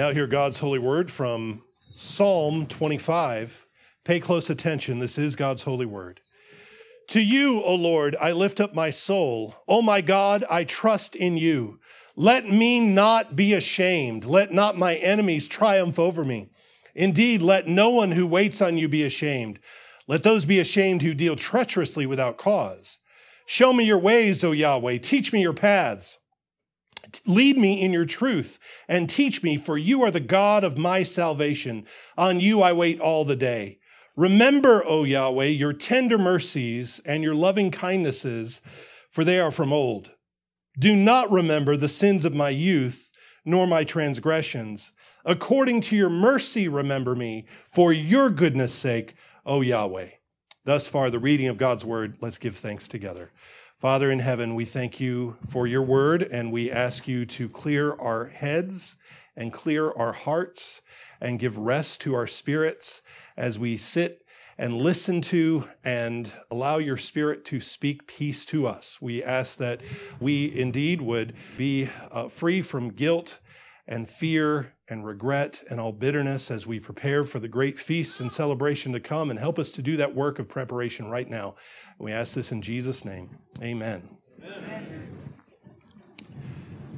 Now, hear God's holy word from Psalm 25. Pay close attention. This is God's holy word. To you, O Lord, I lift up my soul. O my God, I trust in you. Let me not be ashamed. Let not my enemies triumph over me. Indeed, let no one who waits on you be ashamed. Let those be ashamed who deal treacherously without cause. Show me your ways, O Yahweh. Teach me your paths. Lead me in your truth and teach me, for you are the God of my salvation. On you I wait all the day. Remember, O Yahweh, your tender mercies and your loving kindnesses, for they are from old. Do not remember the sins of my youth, nor my transgressions. According to your mercy, remember me, for your goodness' sake, O Yahweh. Thus far, the reading of God's word. Let's give thanks together. Father in heaven, we thank you for your word and we ask you to clear our heads and clear our hearts and give rest to our spirits as we sit and listen to and allow your spirit to speak peace to us. We ask that we indeed would be uh, free from guilt and fear and regret and all bitterness as we prepare for the great feasts and celebration to come and help us to do that work of preparation right now. We ask this in Jesus' name. Amen. Amen.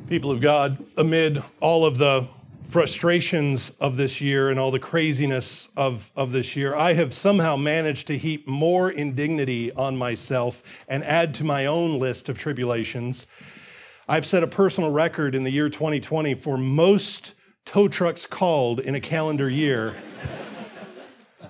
People of God, amid all of the frustrations of this year and all the craziness of, of this year, I have somehow managed to heap more indignity on myself and add to my own list of tribulations. I've set a personal record in the year 2020 for most tow trucks called in a calendar year.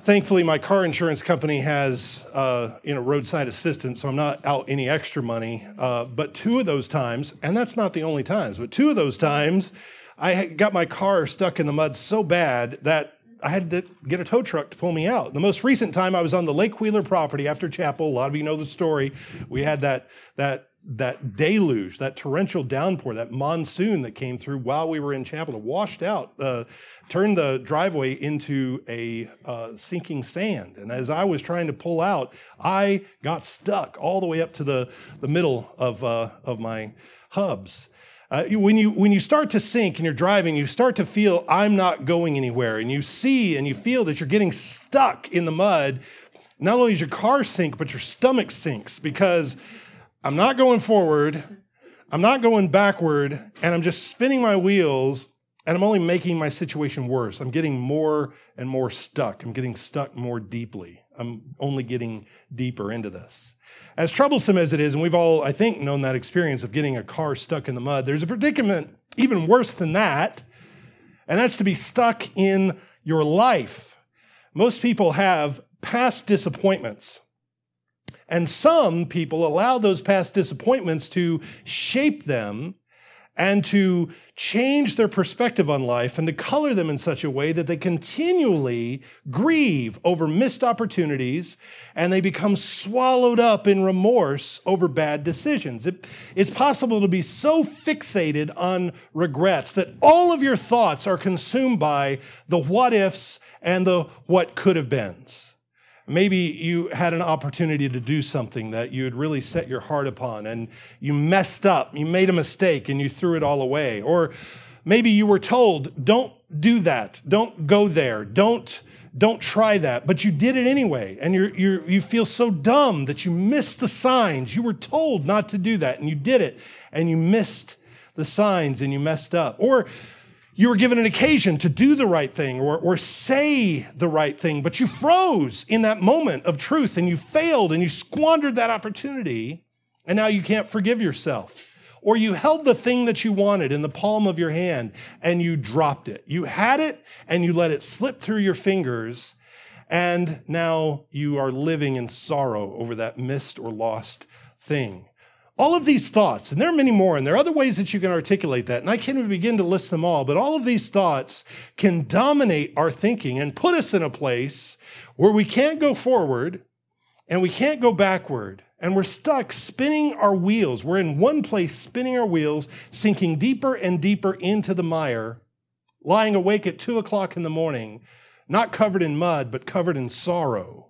Thankfully, my car insurance company has uh, you know roadside assistance, so I'm not out any extra money. Uh, but two of those times, and that's not the only times, but two of those times, I got my car stuck in the mud so bad that I had to get a tow truck to pull me out. The most recent time I was on the Lake Wheeler property after chapel. A lot of you know the story. We had that that that deluge, that torrential downpour, that monsoon that came through while we were in chapel, washed out, uh, turned the driveway into a uh, sinking sand. And as I was trying to pull out, I got stuck all the way up to the, the middle of, uh, of my hubs. Uh, when, you, when you start to sink and you're driving, you start to feel, I'm not going anywhere. And you see and you feel that you're getting stuck in the mud. Not only does your car sink, but your stomach sinks because I'm not going forward, I'm not going backward, and I'm just spinning my wheels, and I'm only making my situation worse. I'm getting more and more stuck. I'm getting stuck more deeply. I'm only getting deeper into this. As troublesome as it is, and we've all, I think, known that experience of getting a car stuck in the mud, there's a predicament even worse than that, and that's to be stuck in your life. Most people have past disappointments and some people allow those past disappointments to shape them and to change their perspective on life and to color them in such a way that they continually grieve over missed opportunities and they become swallowed up in remorse over bad decisions. It, it's possible to be so fixated on regrets that all of your thoughts are consumed by the what ifs and the what could have beens. Maybe you had an opportunity to do something that you had really set your heart upon and you messed up, you made a mistake and you threw it all away. Or maybe you were told, don't do that, don't go there, don't, don't try that, but you did it anyway. And you you you feel so dumb that you missed the signs. You were told not to do that and you did it and you missed the signs and you messed up. Or you were given an occasion to do the right thing or, or say the right thing, but you froze in that moment of truth and you failed and you squandered that opportunity, and now you can't forgive yourself. Or you held the thing that you wanted in the palm of your hand and you dropped it. You had it and you let it slip through your fingers, and now you are living in sorrow over that missed or lost thing. All of these thoughts, and there are many more, and there are other ways that you can articulate that, and I can't even begin to list them all, but all of these thoughts can dominate our thinking and put us in a place where we can't go forward and we can't go backward, and we're stuck spinning our wheels. We're in one place spinning our wheels, sinking deeper and deeper into the mire, lying awake at two o'clock in the morning, not covered in mud, but covered in sorrow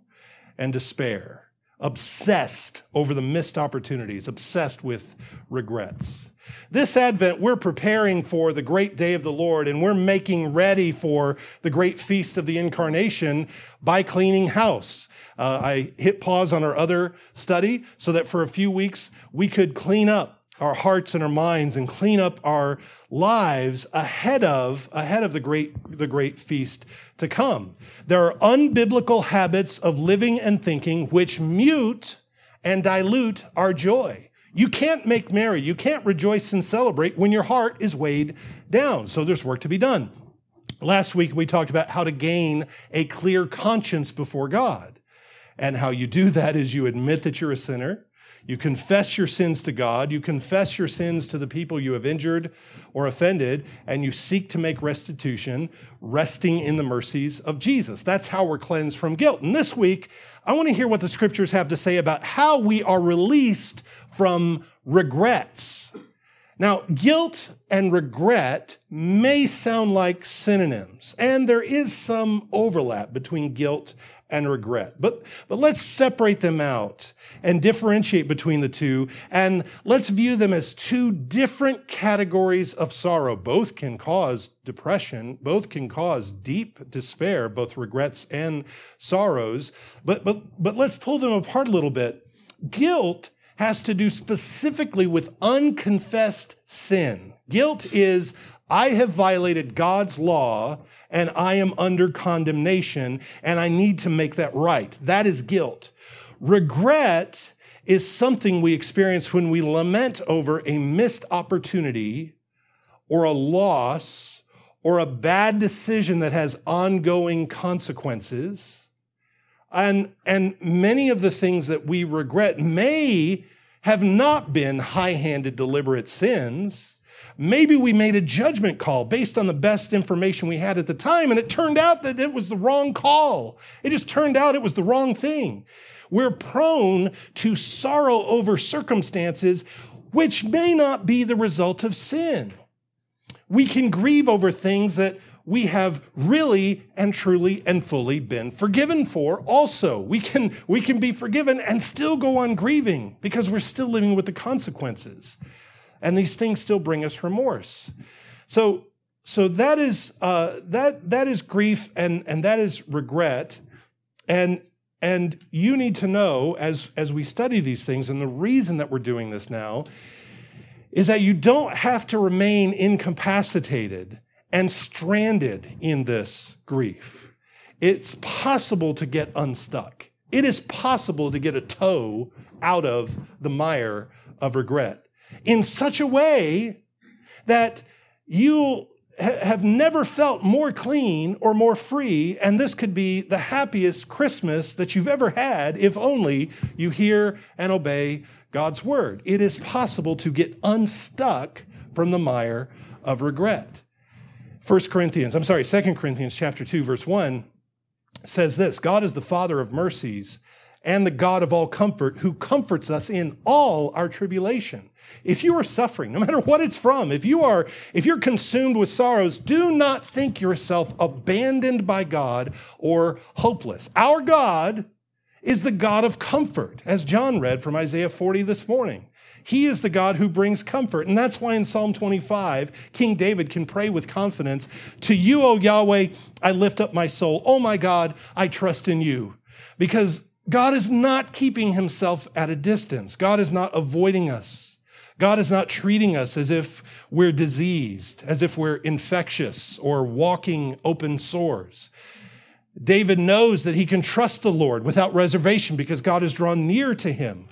and despair obsessed over the missed opportunities, obsessed with regrets. This Advent, we're preparing for the great day of the Lord and we're making ready for the great feast of the incarnation by cleaning house. Uh, I hit pause on our other study so that for a few weeks we could clean up our hearts and our minds and clean up our lives ahead of ahead of the great the great feast to come. There are unbiblical habits of living and thinking which mute and dilute our joy. You can't make merry, you can't rejoice and celebrate when your heart is weighed down. So there's work to be done. Last week we talked about how to gain a clear conscience before God. And how you do that is you admit that you're a sinner, you confess your sins to God, you confess your sins to the people you have injured or offended, and you seek to make restitution, resting in the mercies of Jesus. That's how we're cleansed from guilt. And this week, I want to hear what the scriptures have to say about how we are released from regrets. Now, guilt and regret may sound like synonyms, and there is some overlap between guilt and regret. But, but let's separate them out and differentiate between the two, and let's view them as two different categories of sorrow. Both can cause depression, both can cause deep despair, both regrets and sorrows. But, but, but let's pull them apart a little bit. Guilt has to do specifically with unconfessed sin. Guilt is, I have violated God's law and I am under condemnation and I need to make that right. That is guilt. Regret is something we experience when we lament over a missed opportunity or a loss or a bad decision that has ongoing consequences. And, and many of the things that we regret may have not been high handed, deliberate sins. Maybe we made a judgment call based on the best information we had at the time, and it turned out that it was the wrong call. It just turned out it was the wrong thing. We're prone to sorrow over circumstances which may not be the result of sin. We can grieve over things that we have really and truly and fully been forgiven for also. We can, we can be forgiven and still go on grieving because we're still living with the consequences. And these things still bring us remorse. So, so that is, uh, that, that is grief and, and that is regret. And, and you need to know as, as we study these things, and the reason that we're doing this now is that you don't have to remain incapacitated and stranded in this grief. It's possible to get unstuck. It is possible to get a toe out of the mire of regret in such a way that you have never felt more clean or more free, and this could be the happiest Christmas that you've ever had if only you hear and obey God's word. It is possible to get unstuck from the mire of regret. 1 Corinthians, I'm sorry, 2 Corinthians chapter 2 verse 1 says this, God is the father of mercies and the God of all comfort who comforts us in all our tribulation. If you are suffering, no matter what it's from, if you are if you're consumed with sorrows, do not think yourself abandoned by God or hopeless. Our God is the God of comfort, as John read from Isaiah 40 this morning. He is the God who brings comfort. And that's why in Psalm 25, King David can pray with confidence To you, O Yahweh, I lift up my soul. Oh my God, I trust in you. Because God is not keeping himself at a distance, God is not avoiding us. God is not treating us as if we're diseased, as if we're infectious or walking open sores. David knows that he can trust the Lord without reservation because God has drawn near to him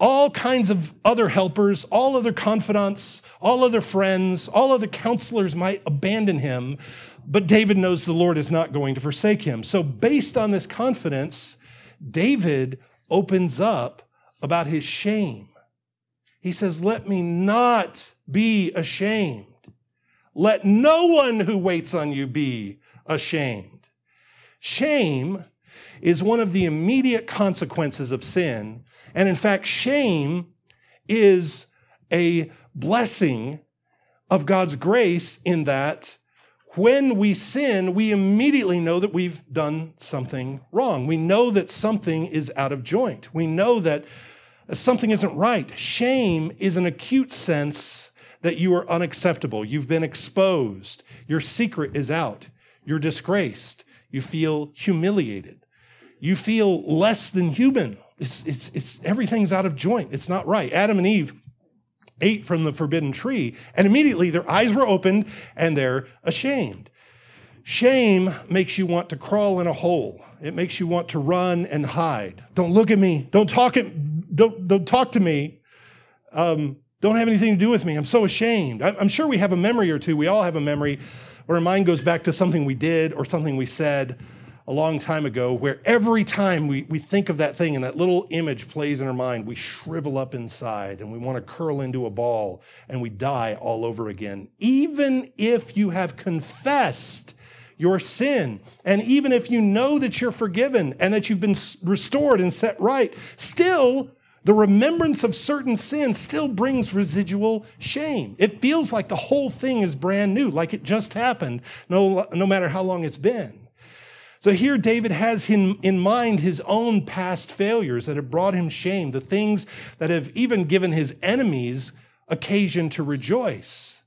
all kinds of other helpers, all other confidants, all other friends, all other counselors might abandon him, but David knows the Lord is not going to forsake him. So, based on this confidence, David opens up about his shame. He says, Let me not be ashamed. Let no one who waits on you be ashamed. Shame is one of the immediate consequences of sin and in fact, shame is a blessing of God's grace in that when we sin, we immediately know that we've done something wrong. We know that something is out of joint. We know that something isn't right. Shame is an acute sense that you are unacceptable. You've been exposed. Your secret is out. You're disgraced. You feel humiliated. You feel less than human. It's, it's, it's, everything's out of joint. It's not right. Adam and Eve ate from the forbidden tree, and immediately their eyes were opened and they're ashamed. Shame makes you want to crawl in a hole. It makes you want to run and hide. Don't look at me. Don't talk at, don't, don't talk to me. Um, don't have anything to do with me. I'm so ashamed. I'm sure we have a memory or two. We all have a memory where our mind goes back to something we did or something we said a long time ago where every time we, we think of that thing and that little image plays in our mind, we shrivel up inside and we want to curl into a ball and we die all over again. Even if you have confessed your sin, and even if you know that you're forgiven and that you've been restored and set right, still the remembrance of certain sins still brings residual shame. It feels like the whole thing is brand new, like it just happened, no, no matter how long it's been. So here, David has in, in mind his own past failures that have brought him shame, the things that have even given his enemies occasion to rejoice.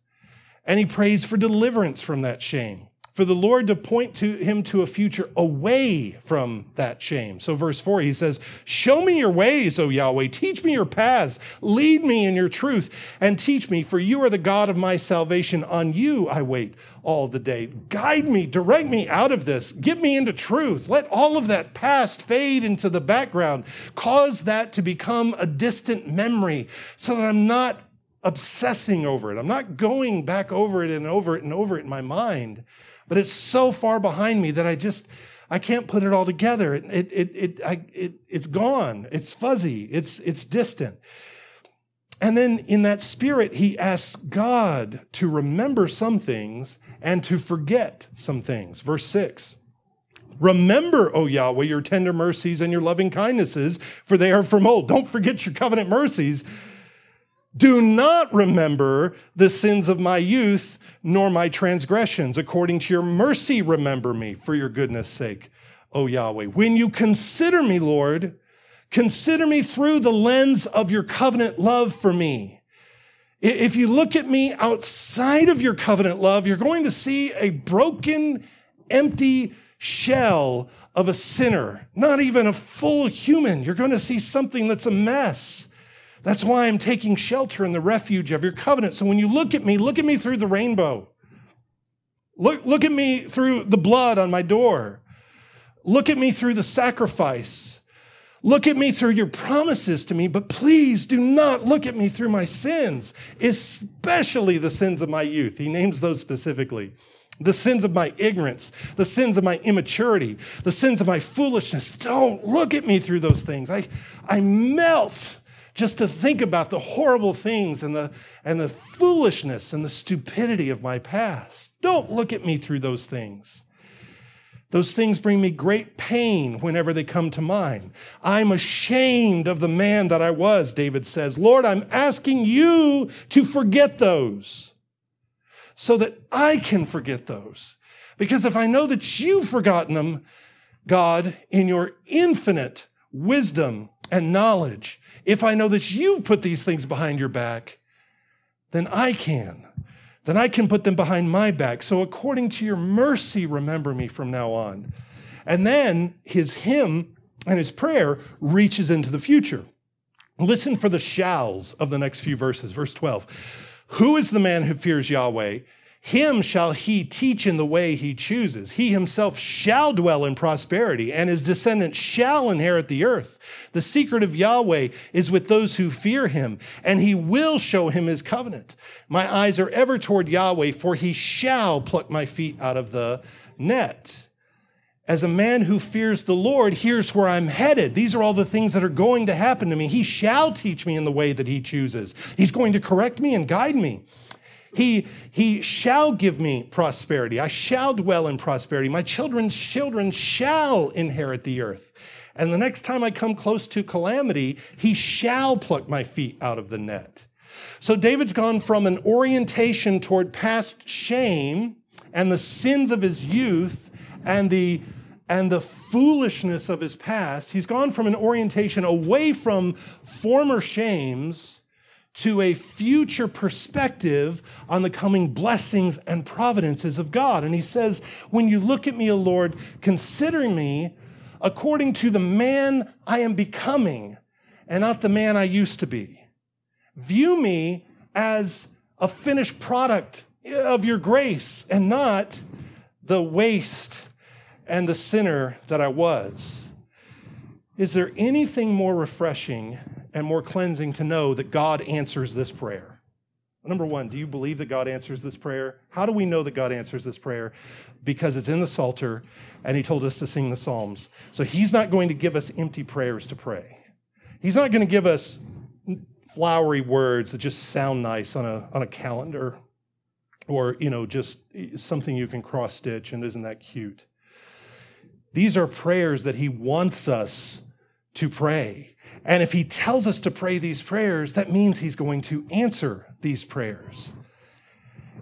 And he prays for deliverance from that shame for the Lord to point to him to a future away from that shame. So, verse 4, he says, Show me your ways, O Yahweh. Teach me your paths. Lead me in your truth and teach me, for you are the God of my salvation. On you I wait all the day. Guide me, direct me out of this. Get me into truth. Let all of that past fade into the background. Cause that to become a distant memory so that I'm not obsessing over it. I'm not going back over it and over it and over it in my mind but it's so far behind me that I just I can't put it all together. It it it, it, I, it it's gone. It's fuzzy. It's it's distant. And then in that spirit, he asks God to remember some things and to forget some things. Verse 6. Remember, O Yahweh, your tender mercies and your loving kindnesses, for they are from old. Don't forget your covenant mercies. Do not remember the sins of my youth nor my transgressions. According to your mercy, remember me for your goodness sake, O Yahweh. When you consider me, Lord, consider me through the lens of your covenant love for me. If you look at me outside of your covenant love, you're going to see a broken, empty shell of a sinner, not even a full human. You're going to see something that's a mess. That's why I'm taking shelter in the refuge of your covenant. So when you look at me, look at me through the rainbow. Look, look at me through the blood on my door. Look at me through the sacrifice. Look at me through your promises to me, but please do not look at me through my sins, especially the sins of my youth. He names those specifically. The sins of my ignorance, the sins of my immaturity, the sins of my foolishness. Don't look at me through those things. I, I melt just to think about the horrible things and the, and the foolishness and the stupidity of my past. Don't look at me through those things. Those things bring me great pain whenever they come to mind. I'm ashamed of the man that I was, David says. Lord, I'm asking you to forget those so that I can forget those. Because if I know that you've forgotten them, God, in your infinite wisdom and knowledge, if I know that you've put these things behind your back, then I can. Then I can put them behind my back. So according to your mercy, remember me from now on. And then his hymn and his prayer reaches into the future. Listen for the shalls of the next few verses. Verse 12. Who is the man who fears Yahweh? Him shall he teach in the way he chooses. He himself shall dwell in prosperity, and his descendants shall inherit the earth. The secret of Yahweh is with those who fear him, and he will show him his covenant. My eyes are ever toward Yahweh, for he shall pluck my feet out of the net. As a man who fears the Lord, here's where I'm headed. These are all the things that are going to happen to me. He shall teach me in the way that he chooses. He's going to correct me and guide me. He, he shall give me prosperity. I shall dwell in prosperity. My children's children shall inherit the earth. And the next time I come close to calamity, he shall pluck my feet out of the net. So David's gone from an orientation toward past shame and the sins of his youth and the and the foolishness of his past. He's gone from an orientation away from former shames to a future perspective on the coming blessings and providences of God. And he says, When you look at me, O Lord, consider me according to the man I am becoming and not the man I used to be. View me as a finished product of your grace and not the waste and the sinner that I was. Is there anything more refreshing and more cleansing to know that God answers this prayer? Number one, do you believe that God answers this prayer? How do we know that God answers this prayer? Because it's in the Psalter and He told us to sing the Psalms. So He's not going to give us empty prayers to pray. He's not going to give us flowery words that just sound nice on a, on a calendar or, you know, just something you can cross stitch and isn't that cute. These are prayers that He wants us to pray. And if He tells us to pray these prayers, that means He's going to answer these prayers.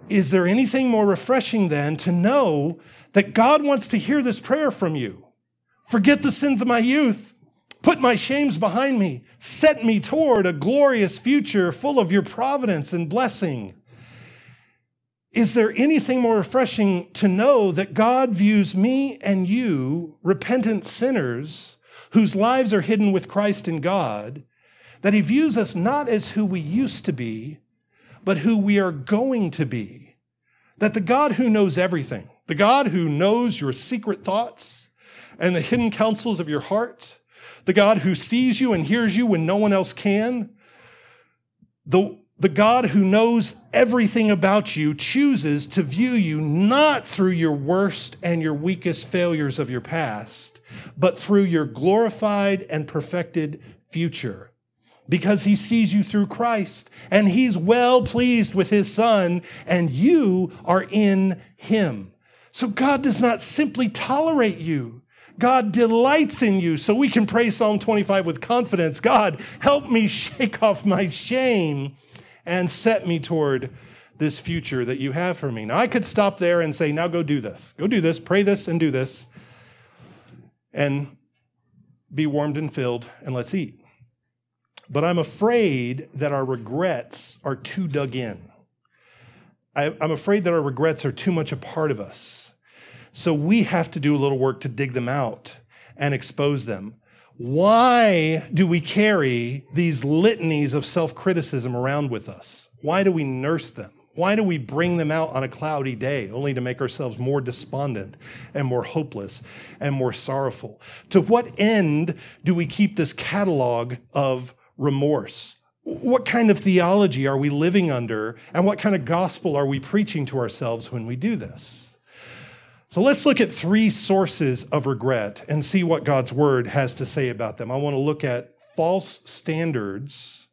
Is there anything more refreshing than to know that God wants to hear this prayer from you? Forget the sins of my youth. Put my shames behind me. Set me toward a glorious future full of your providence and blessing. Is there anything more refreshing to know that God views me and you, repentant sinners whose lives are hidden with Christ in God, that He views us not as who we used to be, but who we are going to be? That the God who knows everything, the God who knows your secret thoughts and the hidden counsels of your heart, the God who sees you and hears you when no one else can, the the God who knows everything about you chooses to view you not through your worst and your weakest failures of your past, but through your glorified and perfected future. Because he sees you through Christ and he's well pleased with his son and you are in him. So God does not simply tolerate you. God delights in you. So we can pray Psalm 25 with confidence. God, help me shake off my shame and set me toward this future that you have for me. Now, I could stop there and say, now go do this. Go do this, pray this, and do this, and be warmed and filled, and let's eat. But I'm afraid that our regrets are too dug in. I, am afraid that our regrets are too much a part of us. So we have to do a little work to dig them out and expose them. Why do we carry these litanies of self criticism around with us? Why do we nurse them? Why do we bring them out on a cloudy day only to make ourselves more despondent and more hopeless and more sorrowful? To what end do we keep this catalog of remorse? What kind of theology are we living under? And what kind of gospel are we preaching to ourselves when we do this? So let's look at three sources of regret and see what God's word has to say about them. I want to look at false standards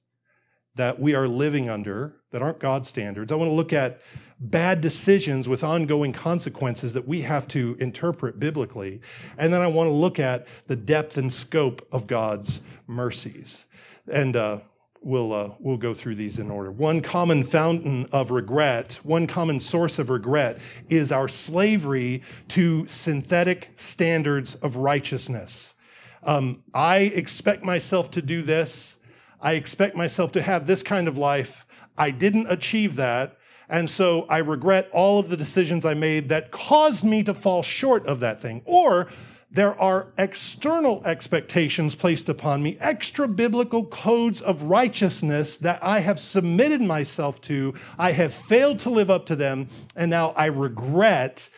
that we are living under that aren't God's standards. I want to look at bad decisions with ongoing consequences that we have to interpret biblically. And then I want to look at the depth and scope of God's mercies. And uh, we'll, uh, we'll go through these in order. One common fountain of regret, one common source of regret is our slavery to synthetic standards of righteousness. Um, I expect myself to do this. I expect myself to have this kind of life. I didn't achieve that. And so I regret all of the decisions I made that caused me to fall short of that thing. Or there are external expectations placed upon me, extra biblical codes of righteousness that I have submitted myself to. I have failed to live up to them, and now I regret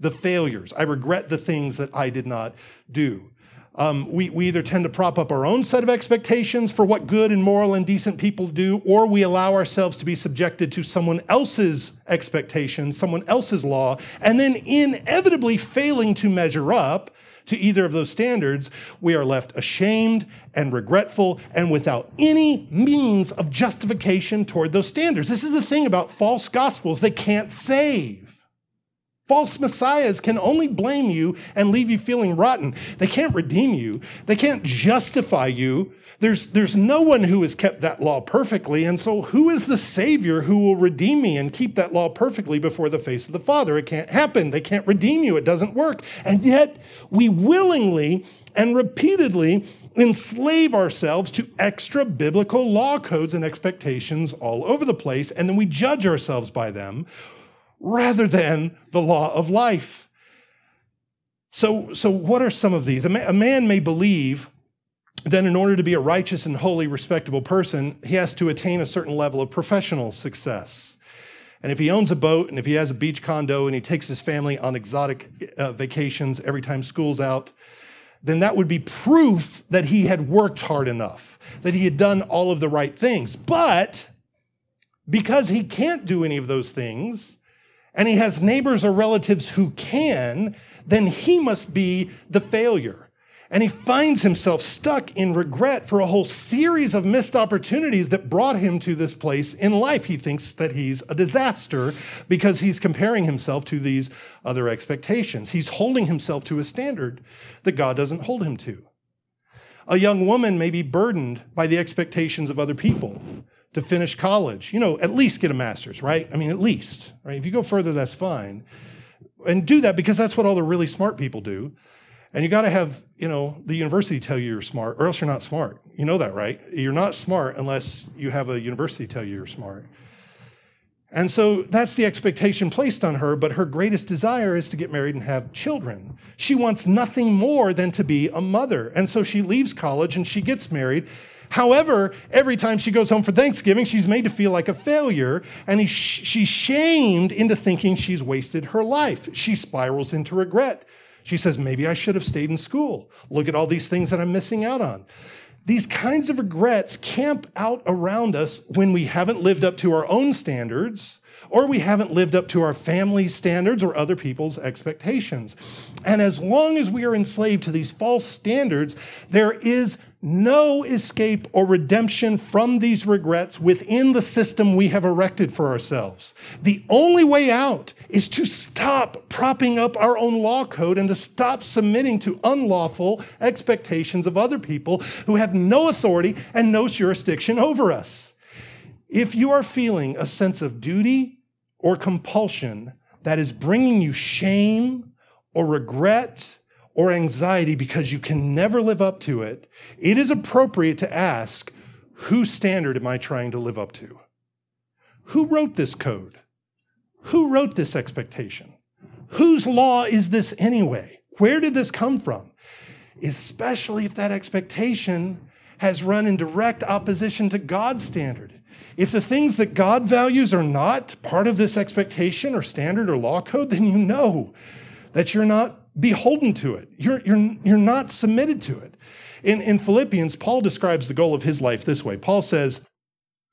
the failures. I regret the things that I did not do. Um, we, we either tend to prop up our own set of expectations for what good and moral and decent people do, or we allow ourselves to be subjected to someone else's expectations, someone else's law, and then inevitably failing to measure up to either of those standards, we are left ashamed and regretful and without any means of justification toward those standards. This is the thing about false gospels, they can't save. False messiahs can only blame you and leave you feeling rotten. They can't redeem you. They can't justify you. There's, there's no one who has kept that law perfectly. And so, who is the Savior who will redeem me and keep that law perfectly before the face of the Father? It can't happen. They can't redeem you. It doesn't work. And yet, we willingly and repeatedly enslave ourselves to extra biblical law codes and expectations all over the place. And then we judge ourselves by them rather than the law of life. So, so what are some of these? A, a man may believe that in order to be a righteous and holy, respectable person, he has to attain a certain level of professional success. And if he owns a boat and if he has a beach condo and he takes his family on exotic uh, vacations every time school's out, then that would be proof that he had worked hard enough, that he had done all of the right things. But because he can't do any of those things, and he has neighbors or relatives who can, then he must be the failure. And he finds himself stuck in regret for a whole series of missed opportunities that brought him to this place in life. He thinks that he's a disaster because he's comparing himself to these other expectations. He's holding himself to a standard that God doesn't hold him to. A young woman may be burdened by the expectations of other people to finish college. You know, at least get a master's, right? I mean, at least, right? If you go further, that's fine. And do that because that's what all the really smart people do. And you got to have, you know, the university tell you you're smart, or else you're not smart. You know that, right? You're not smart unless you have a university tell you you're smart. And so that's the expectation placed on her, but her greatest desire is to get married and have children. She wants nothing more than to be a mother. And so she leaves college and she gets married However, every time she goes home for Thanksgiving, she's made to feel like a failure, and he, she's shamed into thinking she's wasted her life. She spirals into regret. She says, Maybe I should have stayed in school. Look at all these things that I'm missing out on. These kinds of regrets camp out around us when we haven't lived up to our own standards or we haven't lived up to our family standards or other people's expectations. And as long as we are enslaved to these false standards, there is no escape or redemption from these regrets within the system we have erected for ourselves. The only way out is to stop propping up our own law code and to stop submitting to unlawful expectations of other people who have no authority and no jurisdiction over us. If you are feeling a sense of duty or compulsion that is bringing you shame or regret or anxiety because you can never live up to it, it is appropriate to ask, whose standard am I trying to live up to? Who wrote this code? Who wrote this expectation? Whose law is this anyway? Where did this come from? Especially if that expectation has run in direct opposition to God's standard. If the things that God values are not part of this expectation or standard or law code, then you know that you're not beholden to it. You're, you're, you're not submitted to it. In, in Philippians, Paul describes the goal of his life this way Paul says,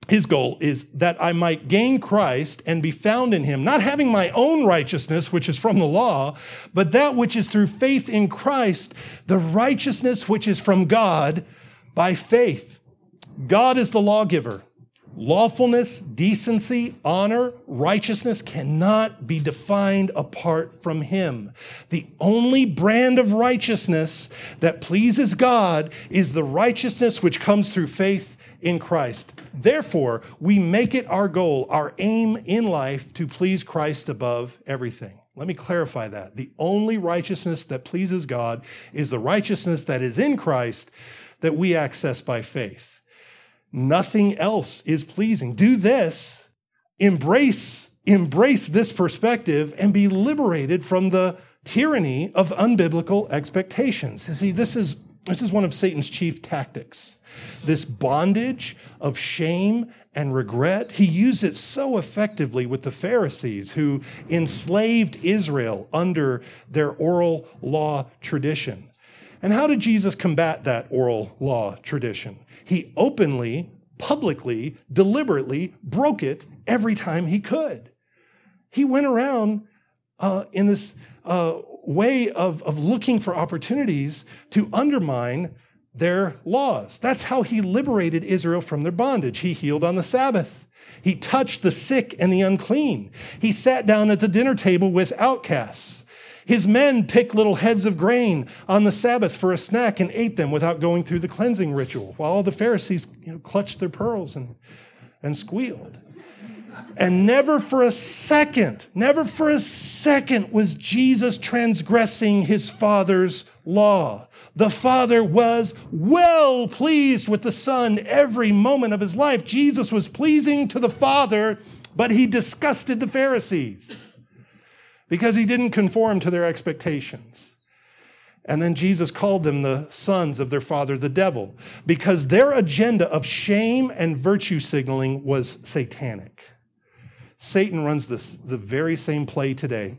his goal is that I might gain Christ and be found in him, not having my own righteousness, which is from the law, but that which is through faith in Christ, the righteousness which is from God by faith. God is the lawgiver. Lawfulness, decency, honor, righteousness cannot be defined apart from Him. The only brand of righteousness that pleases God is the righteousness which comes through faith in Christ. Therefore, we make it our goal, our aim in life to please Christ above everything. Let me clarify that. The only righteousness that pleases God is the righteousness that is in Christ that we access by faith. Nothing else is pleasing. Do this, embrace embrace this perspective and be liberated from the tyranny of unbiblical expectations. You see, this is this is one of Satan's chief tactics. This bondage of shame and regret. He used it so effectively with the Pharisees who enslaved Israel under their oral law tradition. And how did Jesus combat that oral law tradition? He openly, publicly, deliberately broke it every time he could. He went around uh, in this uh, way of, of looking for opportunities to undermine their laws. That's how he liberated Israel from their bondage. He healed on the Sabbath. He touched the sick and the unclean. He sat down at the dinner table with outcasts. His men picked little heads of grain on the Sabbath for a snack and ate them without going through the cleansing ritual, while all the Pharisees you know, clutched their pearls and, and squealed. And never for a second, never for a second was Jesus transgressing his Father's law. The Father was well pleased with the Son every moment of his life. Jesus was pleasing to the Father, but he disgusted the Pharisees because he didn't conform to their expectations. And then Jesus called them the sons of their father, the devil, because their agenda of shame and virtue signaling was satanic. Satan runs this, the very same play today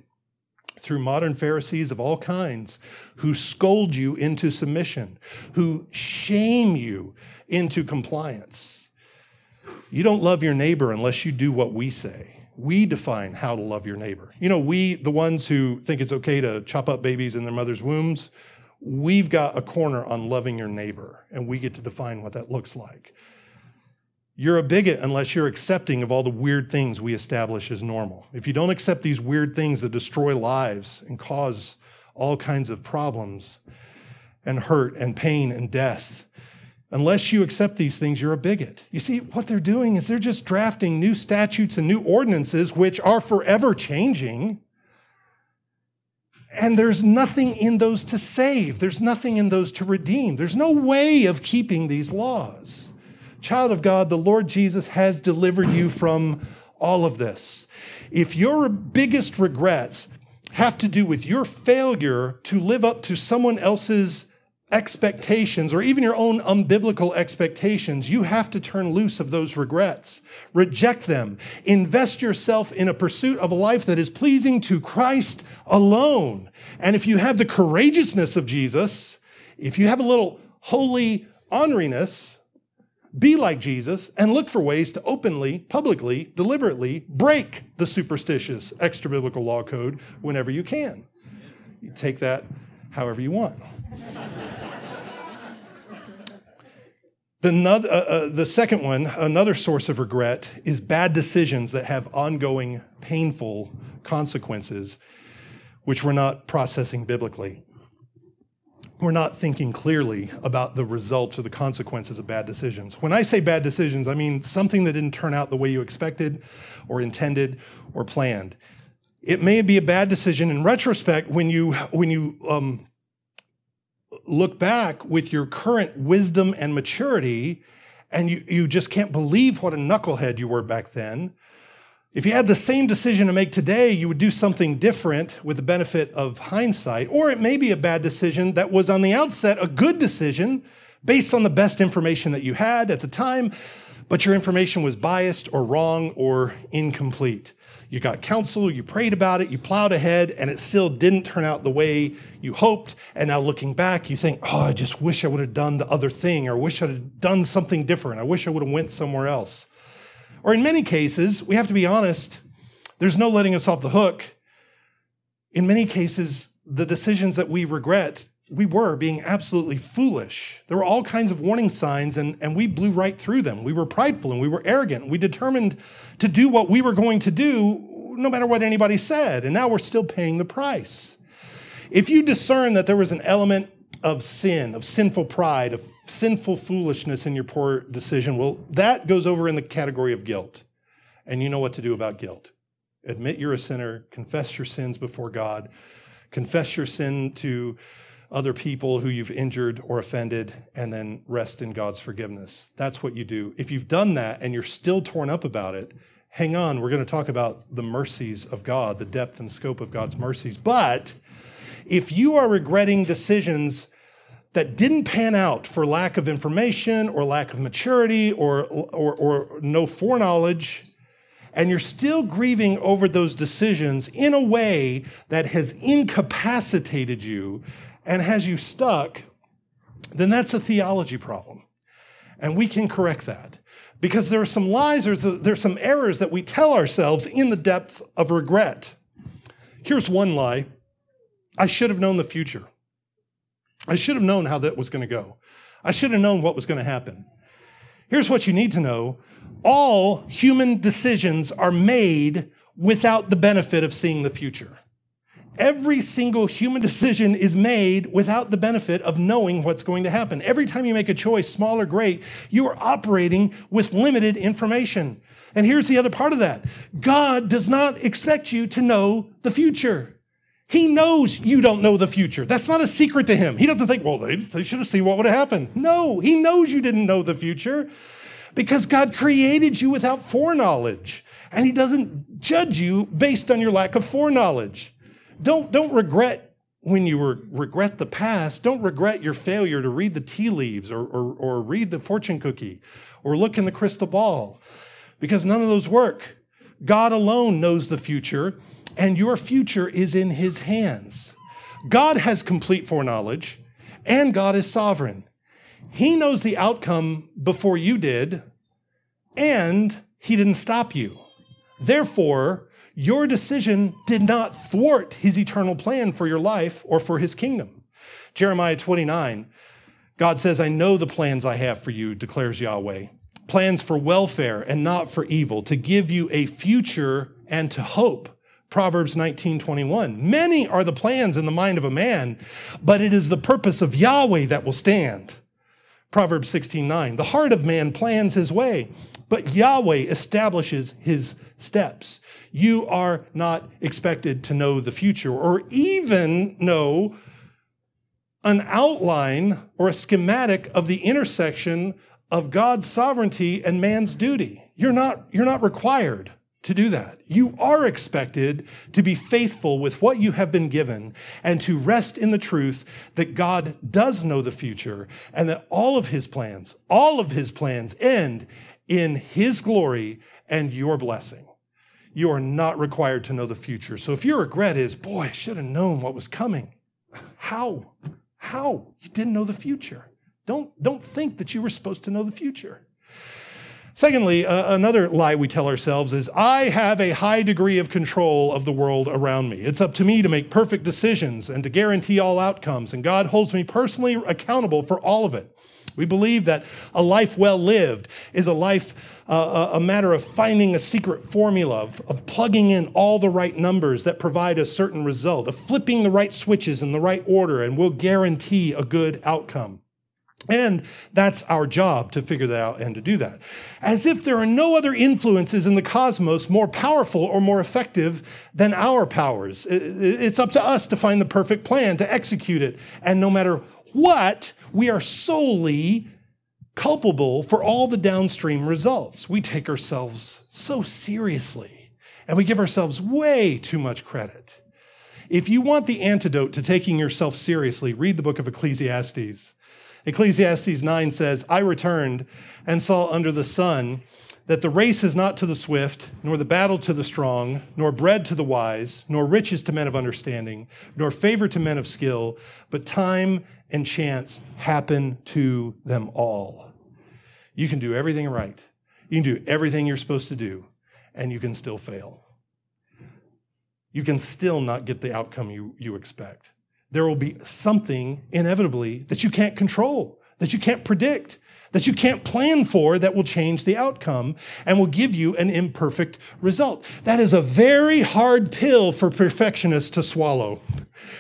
through modern Pharisees of all kinds who scold you into submission, who shame you into compliance. You don't love your neighbor unless you do what we say. We define how to love your neighbor. You know, we, the ones who think it's okay to chop up babies in their mother's wombs, we've got a corner on loving your neighbor, and we get to define what that looks like. You're a bigot unless you're accepting of all the weird things we establish as normal. If you don't accept these weird things that destroy lives and cause all kinds of problems and hurt and pain and death, unless you accept these things, you're a bigot. You see, what they're doing is they're just drafting new statutes and new ordinances which are forever changing. And there's nothing in those to save, there's nothing in those to redeem. There's no way of keeping these laws. Child of God, the Lord Jesus has delivered you from all of this. If your biggest regrets have to do with your failure to live up to someone else's expectations or even your own unbiblical expectations, you have to turn loose of those regrets. Reject them. Invest yourself in a pursuit of a life that is pleasing to Christ alone. And if you have the courageousness of Jesus, if you have a little holy honoriness, be like Jesus and look for ways to openly, publicly, deliberately break the superstitious extra biblical law code whenever you can. You take that however you want. The, uh, uh, the second one, another source of regret, is bad decisions that have ongoing painful consequences, which we're not processing biblically we're not thinking clearly about the results or the consequences of bad decisions. When I say bad decisions, I mean something that didn't turn out the way you expected or intended or planned. It may be a bad decision in retrospect when you when you um, look back with your current wisdom and maturity, and you, you just can't believe what a knucklehead you were back then. If you had the same decision to make today, you would do something different with the benefit of hindsight. Or it may be a bad decision that was on the outset a good decision based on the best information that you had at the time, but your information was biased or wrong or incomplete. You got counsel, you prayed about it, you plowed ahead, and it still didn't turn out the way you hoped. And now looking back, you think, oh, I just wish I would have done the other thing, or wish I'd have done something different. I wish I would have went somewhere else. Or in many cases, we have to be honest, there's no letting us off the hook. In many cases, the decisions that we regret, we were being absolutely foolish. There were all kinds of warning signs, and, and we blew right through them. We were prideful and we were arrogant. We determined to do what we were going to do no matter what anybody said, and now we're still paying the price. If you discern that there was an element of sin, of sinful pride, of sinful foolishness in your poor decision, well, that goes over in the category of guilt. And you know what to do about guilt. Admit you're a sinner, confess your sins before God, confess your sin to other people who you've injured or offended, and then rest in God's forgiveness. That's what you do. If you've done that and you're still torn up about it, hang on. We're going to talk about the mercies of God, the depth and scope of God's mercies. But if you are regretting decisions that didn't pan out for lack of information or lack of maturity or, or, or no foreknowledge, and you're still grieving over those decisions in a way that has incapacitated you and has you stuck, then that's a theology problem. And we can correct that. Because there are some lies, or there's some errors that we tell ourselves in the depth of regret. Here's one lie I should have known the future. I should have known how that was going to go. I should have known what was going to happen. Here's what you need to know all human decisions are made without the benefit of seeing the future. Every single human decision is made without the benefit of knowing what's going to happen. Every time you make a choice, small or great, you are operating with limited information. And here's the other part of that God does not expect you to know the future. He knows you don't know the future. That's not a secret to him. He doesn't think, well, they, they should have seen what would have happened. No, he knows you didn't know the future because God created you without foreknowledge. And he doesn't judge you based on your lack of foreknowledge. Don't, don't regret when you re- regret the past. Don't regret your failure to read the tea leaves or, or, or read the fortune cookie or look in the crystal ball because none of those work. God alone knows the future, and your future is in his hands. God has complete foreknowledge, and God is sovereign. He knows the outcome before you did, and he didn't stop you. Therefore, your decision did not thwart his eternal plan for your life or for his kingdom. Jeremiah 29, God says, I know the plans I have for you, declares Yahweh. Plans for welfare and not for evil, to give you a future and to hope. Proverbs 19:21. Many are the plans in the mind of a man, but it is the purpose of Yahweh that will stand. Proverbs 16:9. The heart of man plans his way, but Yahweh establishes his steps. You are not expected to know the future or even know an outline or a schematic of the intersection of God's sovereignty and man's duty. You're not, you're not required to do that. You are expected to be faithful with what you have been given and to rest in the truth that God does know the future and that all of his plans, all of his plans end in his glory and your blessing. You are not required to know the future. So if your regret is, boy, I should have known what was coming. How? How? You didn't know the future. Don't, don't think that you were supposed to know the future. Secondly, uh, another lie we tell ourselves is I have a high degree of control of the world around me. It's up to me to make perfect decisions and to guarantee all outcomes, and God holds me personally accountable for all of it. We believe that a life well lived is a life, uh, a matter of finding a secret formula, of, of plugging in all the right numbers that provide a certain result, of flipping the right switches in the right order, and will guarantee a good outcome. And that's our job to figure that out and to do that. As if there are no other influences in the cosmos more powerful or more effective than our powers. It's up to us to find the perfect plan, to execute it. And no matter what, we are solely culpable for all the downstream results. We take ourselves so seriously and we give ourselves way too much credit. If you want the antidote to taking yourself seriously, read the book of Ecclesiastes. Ecclesiastes 9 says, I returned and saw under the sun that the race is not to the swift, nor the battle to the strong, nor bread to the wise, nor riches to men of understanding, nor favor to men of skill, but time and chance happen to them all. You can do everything right. You can do everything you're supposed to do, and you can still fail. You can still not get the outcome you, you expect. There will be something inevitably that you can't control, that you can't predict, that you can't plan for that will change the outcome and will give you an imperfect result. That is a very hard pill for perfectionists to swallow.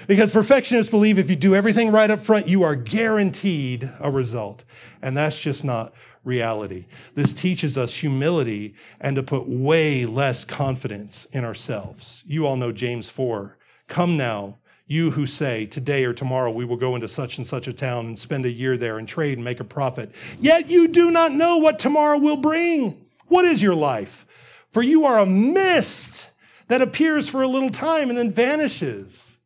Because perfectionists believe if you do everything right up front, you are guaranteed a result. And that's just not reality. This teaches us humility and to put way less confidence in ourselves. You all know James 4. Come now, you who say, Today or tomorrow we will go into such and such a town and spend a year there and trade and make a profit. Yet you do not know what tomorrow will bring. What is your life? For you are a mist that appears for a little time and then vanishes.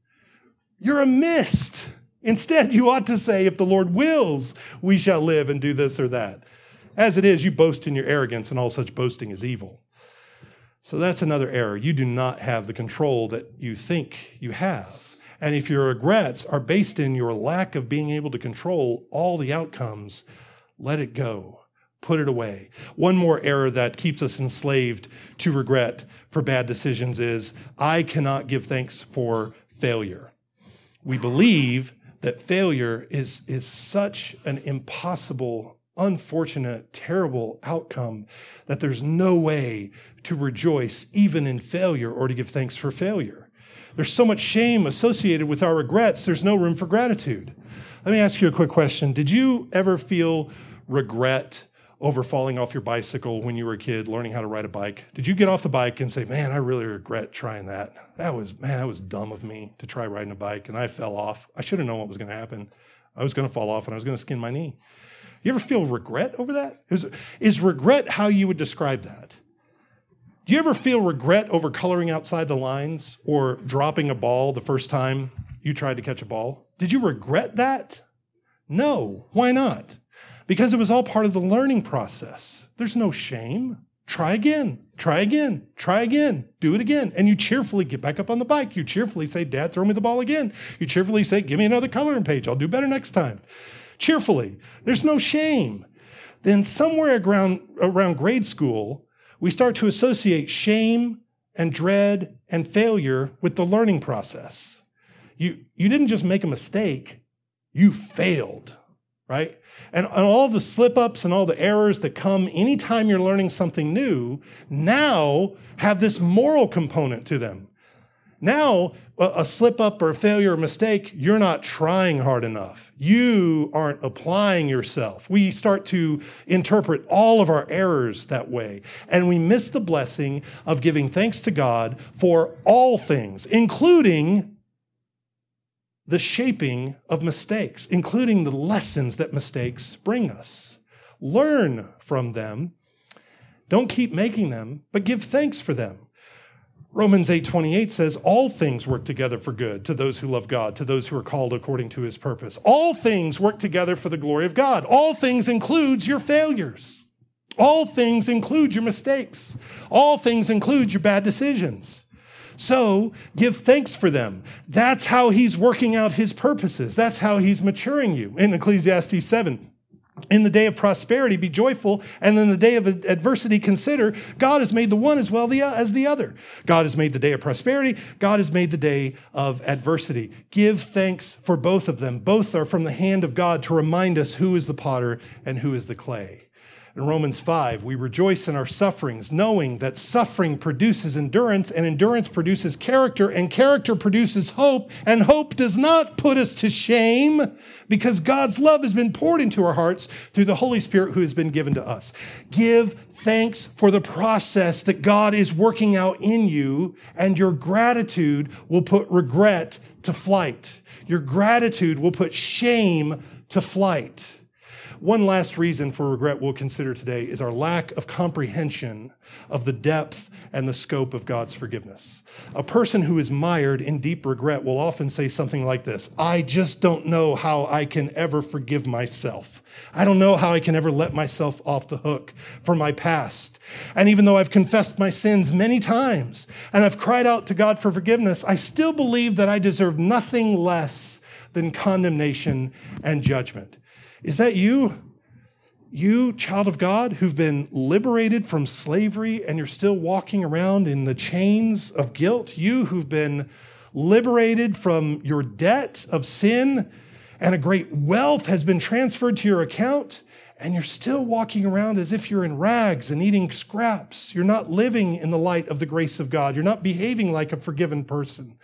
You're a mist. Instead, you ought to say, If the Lord wills, we shall live and do this or that. As it is, you boast in your arrogance, and all such boasting is evil. So that's another error. You do not have the control that you think you have. And if your regrets are based in your lack of being able to control all the outcomes, let it go. Put it away. One more error that keeps us enslaved to regret for bad decisions is I cannot give thanks for failure. We believe that failure is, is such an impossible unfortunate, terrible outcome that there's no way to rejoice even in failure or to give thanks for failure. There's so much shame associated with our regrets, there's no room for gratitude. Let me ask you a quick question. Did you ever feel regret over falling off your bicycle when you were a kid learning how to ride a bike? Did you get off the bike and say, "Man, I really regret trying that. That was man, that was dumb of me to try riding a bike and I fell off. I should have known what was going to happen. I was going to fall off and I was going to skin my knee." You ever feel regret over that? Is, is regret how you would describe that? Do you ever feel regret over coloring outside the lines or dropping a ball the first time you tried to catch a ball? Did you regret that? No. Why not? because it was all part of the learning process. There's no shame. Try again, try again, try again, do it again. And you cheerfully get back up on the bike. You cheerfully say, Dad, throw me the ball again. You cheerfully say, Give me another coloring page. I'll do better next time. Cheerfully. There's no shame. Then, somewhere around, around grade school, we start to associate shame and dread and failure with the learning process. You, you didn't just make a mistake, you failed right? And, and all the slip ups and all the errors that come anytime you're learning something new now have this moral component to them. Now, a slip up or a failure or mistake, you're not trying hard enough. You aren't applying yourself. We start to interpret all of our errors that way. And we miss the blessing of giving thanks to God for all things, including the shaping of mistakes, including the lessons that mistakes bring us. Learn from them. Don't keep making them, but give thanks for them. Romans 8:28 says all things work together for good to those who love God, to those who are called according to his purpose. All things work together for the glory of God. All things includes your failures. All things include your mistakes. All things include your bad decisions. So give thanks for them. That's how he's working out his purposes. That's how he's maturing you. In Ecclesiastes 7, in the day of prosperity, be joyful, and in the day of adversity, consider God has made the one as well uh, as the other. God has made the day of prosperity, God has made the day of adversity. Give thanks for both of them. Both are from the hand of God to remind us who is the potter and who is the clay. In Romans 5, we rejoice in our sufferings, knowing that suffering produces endurance, and endurance produces character, and character produces hope, and hope does not put us to shame because God's love has been poured into our hearts through the Holy Spirit who has been given to us. Give thanks for the process that God is working out in you, and your gratitude will put regret to flight. Your gratitude will put shame to flight. One last reason for regret we'll consider today is our lack of comprehension of the depth and the scope of God's forgiveness. A person who is mired in deep regret will often say something like this I just don't know how I can ever forgive myself. I don't know how I can ever let myself off the hook for my past. And even though I've confessed my sins many times and I've cried out to God for forgiveness, I still believe that I deserve nothing less than condemnation and judgment. Is that you? You, child of God, who've been liberated from slavery and you're still walking around in the chains of guilt? You who've been liberated from your debt of sin and a great wealth has been transferred to your account? and you're still walking around as if you're in rags and eating scraps. You're not living in the light of the grace of God. You're not behaving like a forgiven person.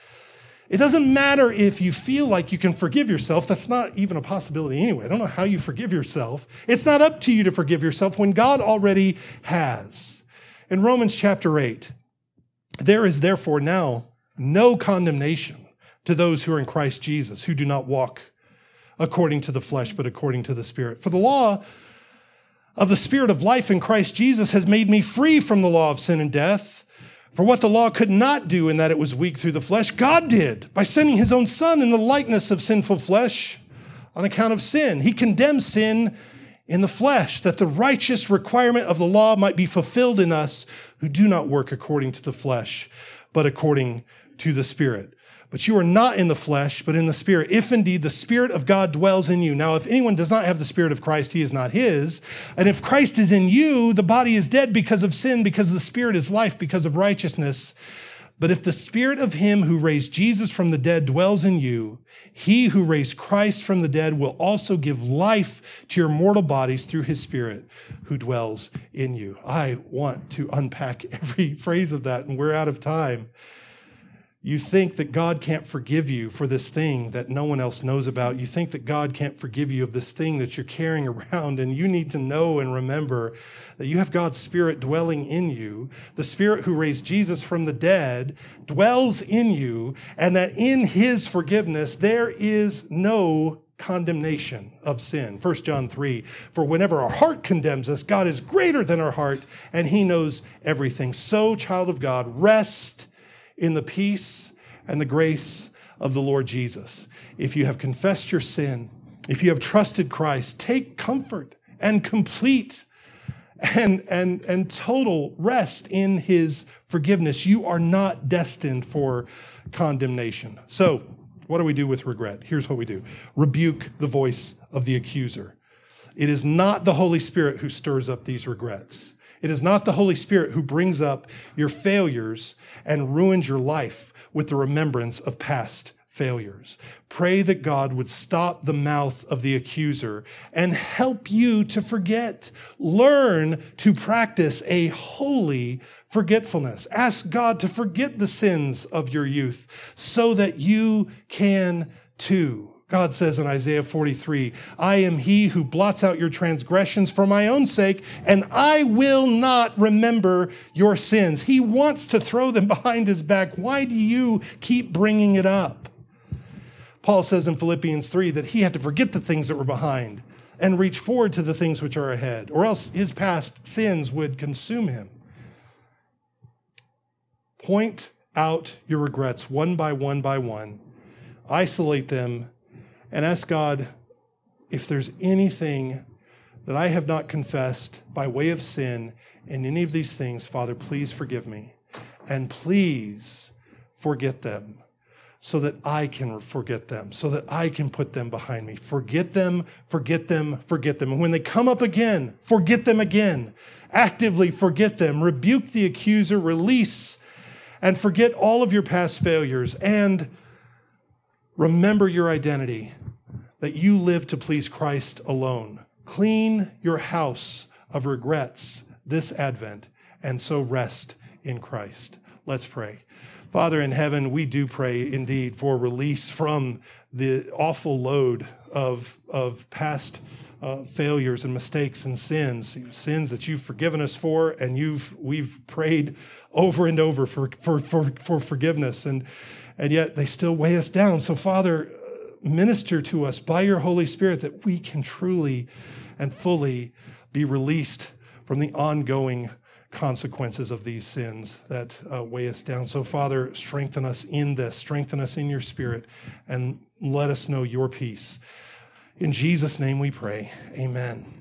It doesn't matter if you feel like you can forgive yourself. That's not even a possibility anyway. I don't know how you forgive yourself. It's not up to you to forgive yourself when God already has. In Romans chapter 8, there is therefore now no condemnation to those who are in Christ Jesus, who do not walk according to the flesh, but according to the Spirit. For the law of the Spirit of life in Christ Jesus has made me free from the law of sin and death. For what the law could not do in that it was weak through the flesh, God did by sending his own Son in the likeness of sinful flesh on account of sin. He condemned sin in the flesh, that the righteous requirement of the law might be fulfilled in us who do not work according to the flesh, but according to the Spirit. But you are not in the flesh, but in the Spirit, if indeed the Spirit of God dwells in you. Now, if anyone does not have the Spirit of Christ, he is not his. And if Christ is in you, the body is dead because of sin, because the Spirit is life, because of righteousness. But if the spirit of him who raised Jesus from the dead dwells in you, he who raised Christ from the dead will also give life to your mortal bodies through his spirit who dwells in you. I want to unpack every phrase of that, and we're out of time. You think that God can't forgive you for this thing that no one else knows about. You think that God can't forgive you of this thing that you're carrying around. And you need to know and remember that you have God's Spirit dwelling in you. The Spirit who raised Jesus from the dead dwells in you. And that in his forgiveness, there is no condemnation of sin. 1 John 3 For whenever our heart condemns us, God is greater than our heart and he knows everything. So, child of God, rest in the peace and the grace of the Lord Jesus. If you have confessed your sin, if you have trusted Christ, take comfort and complete and, and, and total rest in his forgiveness. You are not destined for condemnation. So, what do we do with regret? Here's what we do rebuke the voice of the accuser. It is not the Holy Spirit who stirs up these regrets. It is not the Holy Spirit who brings up your failures and ruins your life with the remembrance of past failures. Pray that God would stop the mouth of the accuser and help you to forget. Learn to practice a holy forgetfulness. Ask God to forget the sins of your youth so that you can too. God says in Isaiah 43, I am he who blots out your transgressions for my own sake, and I will not remember your sins. He wants to throw them behind his back. Why do you keep bringing it up? Paul says in Philippians 3 that he had to forget the things that were behind and reach forward to the things which are ahead, or else his past sins would consume him. Point out your regrets one by one by one, isolate them and ask God if there's anything that I have not confessed by way of sin in any of these things, Father, please forgive me. And please forget them so that I can forget them, so that I can put them behind me. Forget them, forget them, forget them. And when they come up again, forget them again. Actively forget them. Rebuke the accuser, release, and forget all of your past failures. And remember your identity that you live to please Christ alone. Clean your house of regrets this Advent and so rest in Christ. Let's pray. Father in heaven, we do pray indeed for release from the awful load of, of past uh, failures and mistakes and sins, sins that you've forgiven us for, and you've we've prayed over and over for, for, for, for forgiveness, and, and yet they still weigh us down. So, Father, minister to us by your Holy Spirit that we can truly and fully be released from the ongoing consequences of these sins that uh, weigh us down. So, Father, strengthen us in this, strengthen us in your spirit, and let us know your peace. In Jesus' name we pray. Amen.